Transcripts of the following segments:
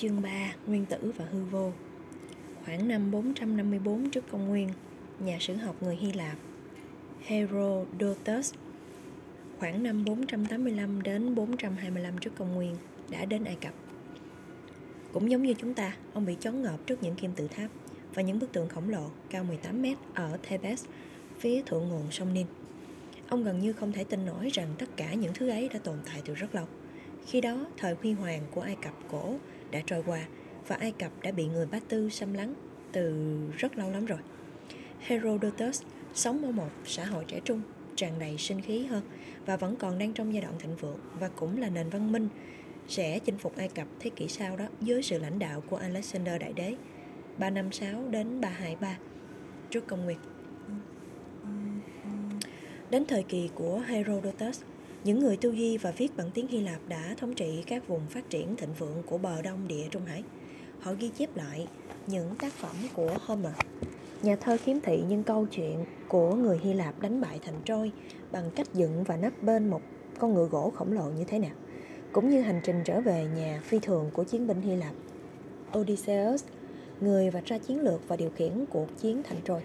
Chương 3 Nguyên tử và hư vô Khoảng năm 454 trước công nguyên, nhà sử học người Hy Lạp Herodotus khoảng năm 485 đến 425 trước công nguyên đã đến Ai Cập. Cũng giống như chúng ta, ông bị chóng ngợp trước những kim tự tháp và những bức tượng khổng lồ cao 18 mét ở Thebes, phía thượng nguồn sông Nin. Ông gần như không thể tin nổi rằng tất cả những thứ ấy đã tồn tại từ rất lâu. Khi đó, thời huy hoàng của Ai Cập cổ đã trôi qua và Ai Cập đã bị người Ba Tư xâm lấn từ rất lâu lắm rồi. Herodotus sống ở một xã hội trẻ trung, tràn đầy sinh khí hơn và vẫn còn đang trong giai đoạn thịnh vượng và cũng là nền văn minh sẽ chinh phục Ai Cập thế kỷ sau đó dưới sự lãnh đạo của Alexander Đại Đế 356 đến 323 trước công nguyên. Đến thời kỳ của Herodotus, những người tư duy và viết bằng tiếng Hy Lạp đã thống trị các vùng phát triển thịnh vượng của bờ đông địa Trung Hải. Họ ghi chép lại những tác phẩm của Homer, nhà thơ khiếm thị những câu chuyện của người Hy Lạp đánh bại thành Trôi bằng cách dựng và nấp bên một con ngựa gỗ khổng lồ như thế nào, cũng như hành trình trở về nhà phi thường của chiến binh Hy Lạp. Odysseus, người vạch ra chiến lược và điều khiển cuộc chiến thành Trôi.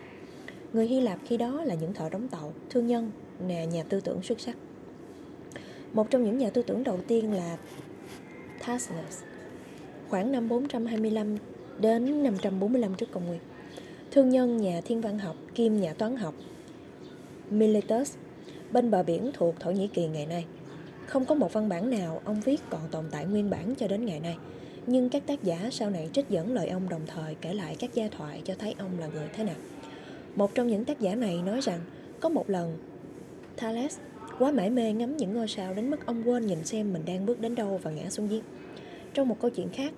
Người Hy Lạp khi đó là những thợ đóng tàu, thương nhân, nhà nhà tư tưởng xuất sắc. Một trong những nhà tư tưởng đầu tiên là Tacitus, khoảng năm 425 đến 545 trước công nguyên. Thương nhân nhà thiên văn học kim nhà toán học Miletus bên bờ biển thuộc Thổ Nhĩ Kỳ ngày nay. Không có một văn bản nào ông viết còn tồn tại nguyên bản cho đến ngày nay. Nhưng các tác giả sau này trích dẫn lời ông đồng thời kể lại các gia thoại cho thấy ông là người thế nào. Một trong những tác giả này nói rằng có một lần Thales Quá mải mê ngắm những ngôi sao đến mức ông quên nhìn xem mình đang bước đến đâu và ngã xuống giếng. Trong một câu chuyện khác,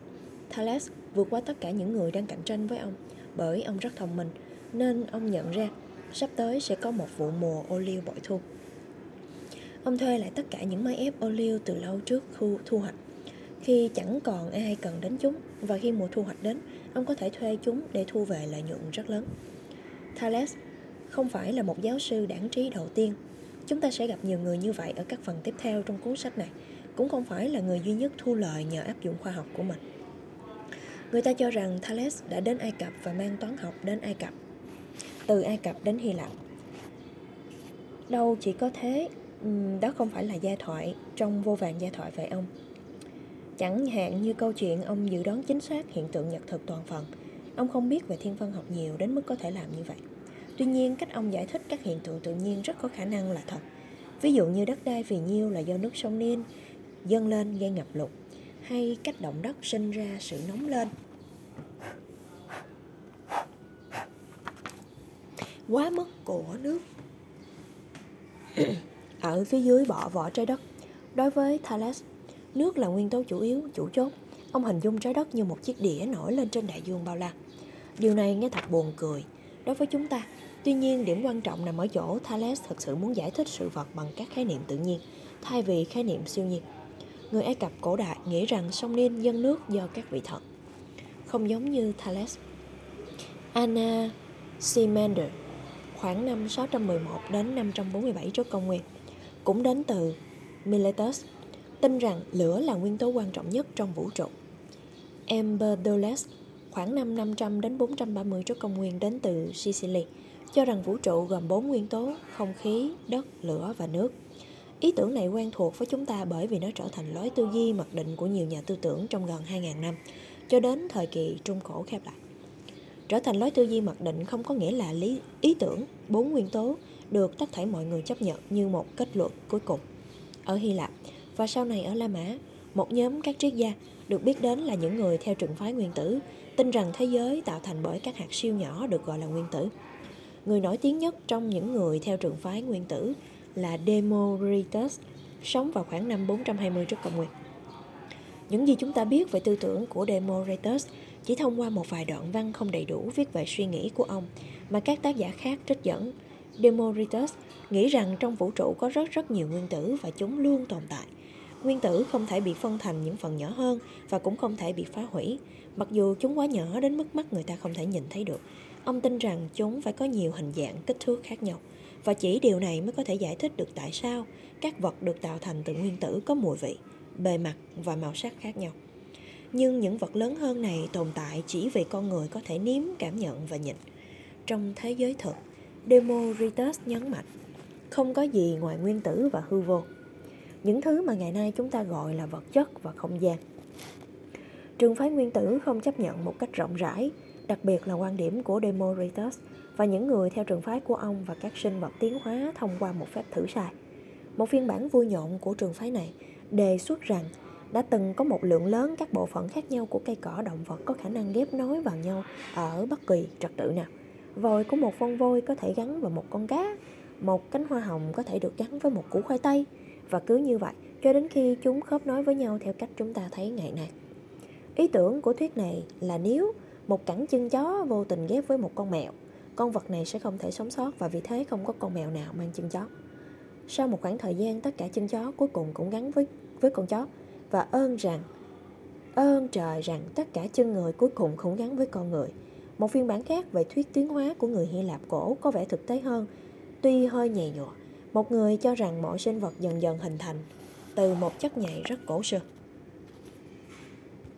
Thales vượt qua tất cả những người đang cạnh tranh với ông bởi ông rất thông minh nên ông nhận ra sắp tới sẽ có một vụ mùa ô liu bội thu. Ông thuê lại tất cả những máy ép ô liu từ lâu trước khu thu hoạch. Khi chẳng còn ai cần đến chúng và khi mùa thu hoạch đến, ông có thể thuê chúng để thu về lợi nhuận rất lớn. Thales không phải là một giáo sư đảng trí đầu tiên Chúng ta sẽ gặp nhiều người như vậy ở các phần tiếp theo trong cuốn sách này, cũng không phải là người duy nhất thu lợi nhờ áp dụng khoa học của mình. Người ta cho rằng Thales đã đến Ai Cập và mang toán học đến Ai Cập, từ Ai Cập đến Hy Lạp. Đâu chỉ có thế, đó không phải là gia thoại trong vô vàng gia thoại về ông. Chẳng hạn như câu chuyện ông dự đoán chính xác hiện tượng nhật thực toàn phần. Ông không biết về thiên văn học nhiều đến mức có thể làm như vậy. Tuy nhiên, cách ông giải thích các hiện tượng tự nhiên rất có khả năng là thật. Ví dụ như đất đai vì nhiêu là do nước sông Niên dâng lên gây ngập lụt, hay cách động đất sinh ra sự nóng lên. Quá mức của nước ở phía dưới bỏ vỏ trái đất. Đối với Thales, nước là nguyên tố chủ yếu, chủ chốt. Ông hình dung trái đất như một chiếc đĩa nổi lên trên đại dương bao la. Điều này nghe thật buồn cười. Đối với chúng ta, Tuy nhiên, điểm quan trọng nằm ở chỗ Thales thực sự muốn giải thích sự vật bằng các khái niệm tự nhiên, thay vì khái niệm siêu nhiên. Người Ai Cập cổ đại nghĩ rằng sông Nin dâng nước do các vị thần, không giống như Thales. Anna Simander khoảng năm 611 đến 547 trước công nguyên, cũng đến từ Miletus, tin rằng lửa là nguyên tố quan trọng nhất trong vũ trụ. Empedocles khoảng năm 500 đến 430 trước công nguyên đến từ Sicily, cho rằng vũ trụ gồm bốn nguyên tố không khí, đất, lửa và nước. Ý tưởng này quen thuộc với chúng ta bởi vì nó trở thành lối tư duy mặc định của nhiều nhà tư tưởng trong gần 2.000 năm, cho đến thời kỳ Trung Cổ khép lại. Trở thành lối tư duy mặc định không có nghĩa là lý ý tưởng bốn nguyên tố được tất thảy mọi người chấp nhận như một kết luận cuối cùng. Ở Hy Lạp và sau này ở La Mã, một nhóm các triết gia được biết đến là những người theo trường phái nguyên tử, tin rằng thế giới tạo thành bởi các hạt siêu nhỏ được gọi là nguyên tử. Người nổi tiếng nhất trong những người theo trường phái nguyên tử là Demoritus, sống vào khoảng năm 420 trước công nguyên. Những gì chúng ta biết về tư tưởng của Demoritus chỉ thông qua một vài đoạn văn không đầy đủ viết về suy nghĩ của ông mà các tác giả khác trích dẫn. Demoritus nghĩ rằng trong vũ trụ có rất rất nhiều nguyên tử và chúng luôn tồn tại. Nguyên tử không thể bị phân thành những phần nhỏ hơn và cũng không thể bị phá hủy, mặc dù chúng quá nhỏ đến mức mắt người ta không thể nhìn thấy được. Ông tin rằng chúng phải có nhiều hình dạng, kích thước khác nhau. Và chỉ điều này mới có thể giải thích được tại sao các vật được tạo thành từ nguyên tử có mùi vị, bề mặt và màu sắc khác nhau. Nhưng những vật lớn hơn này tồn tại chỉ vì con người có thể nếm, cảm nhận và nhìn. Trong thế giới thực, Demoritus nhấn mạnh, không có gì ngoài nguyên tử và hư vô. Những thứ mà ngày nay chúng ta gọi là vật chất và không gian. Trường phái nguyên tử không chấp nhận một cách rộng rãi, đặc biệt là quan điểm của Demoritus và những người theo trường phái của ông và các sinh vật tiến hóa thông qua một phép thử sai. Một phiên bản vui nhộn của trường phái này đề xuất rằng đã từng có một lượng lớn các bộ phận khác nhau của cây cỏ động vật có khả năng ghép nối vào nhau ở bất kỳ trật tự nào. Vòi của một con voi có thể gắn vào một con cá, một cánh hoa hồng có thể được gắn với một củ khoai tây và cứ như vậy cho đến khi chúng khớp nối với nhau theo cách chúng ta thấy ngày nay. Ý tưởng của thuyết này là nếu một cẳng chân chó vô tình ghép với một con mèo, con vật này sẽ không thể sống sót và vì thế không có con mèo nào mang chân chó. Sau một khoảng thời gian, tất cả chân chó cuối cùng cũng gắn với với con chó và ơn rằng ơn trời rằng tất cả chân người cuối cùng cũng gắn với con người. Một phiên bản khác về thuyết tiến hóa của người Hy Lạp cổ có vẻ thực tế hơn, tuy hơi nhầy nhụa. Một người cho rằng mọi sinh vật dần dần hình thành từ một chất nhầy rất cổ xưa.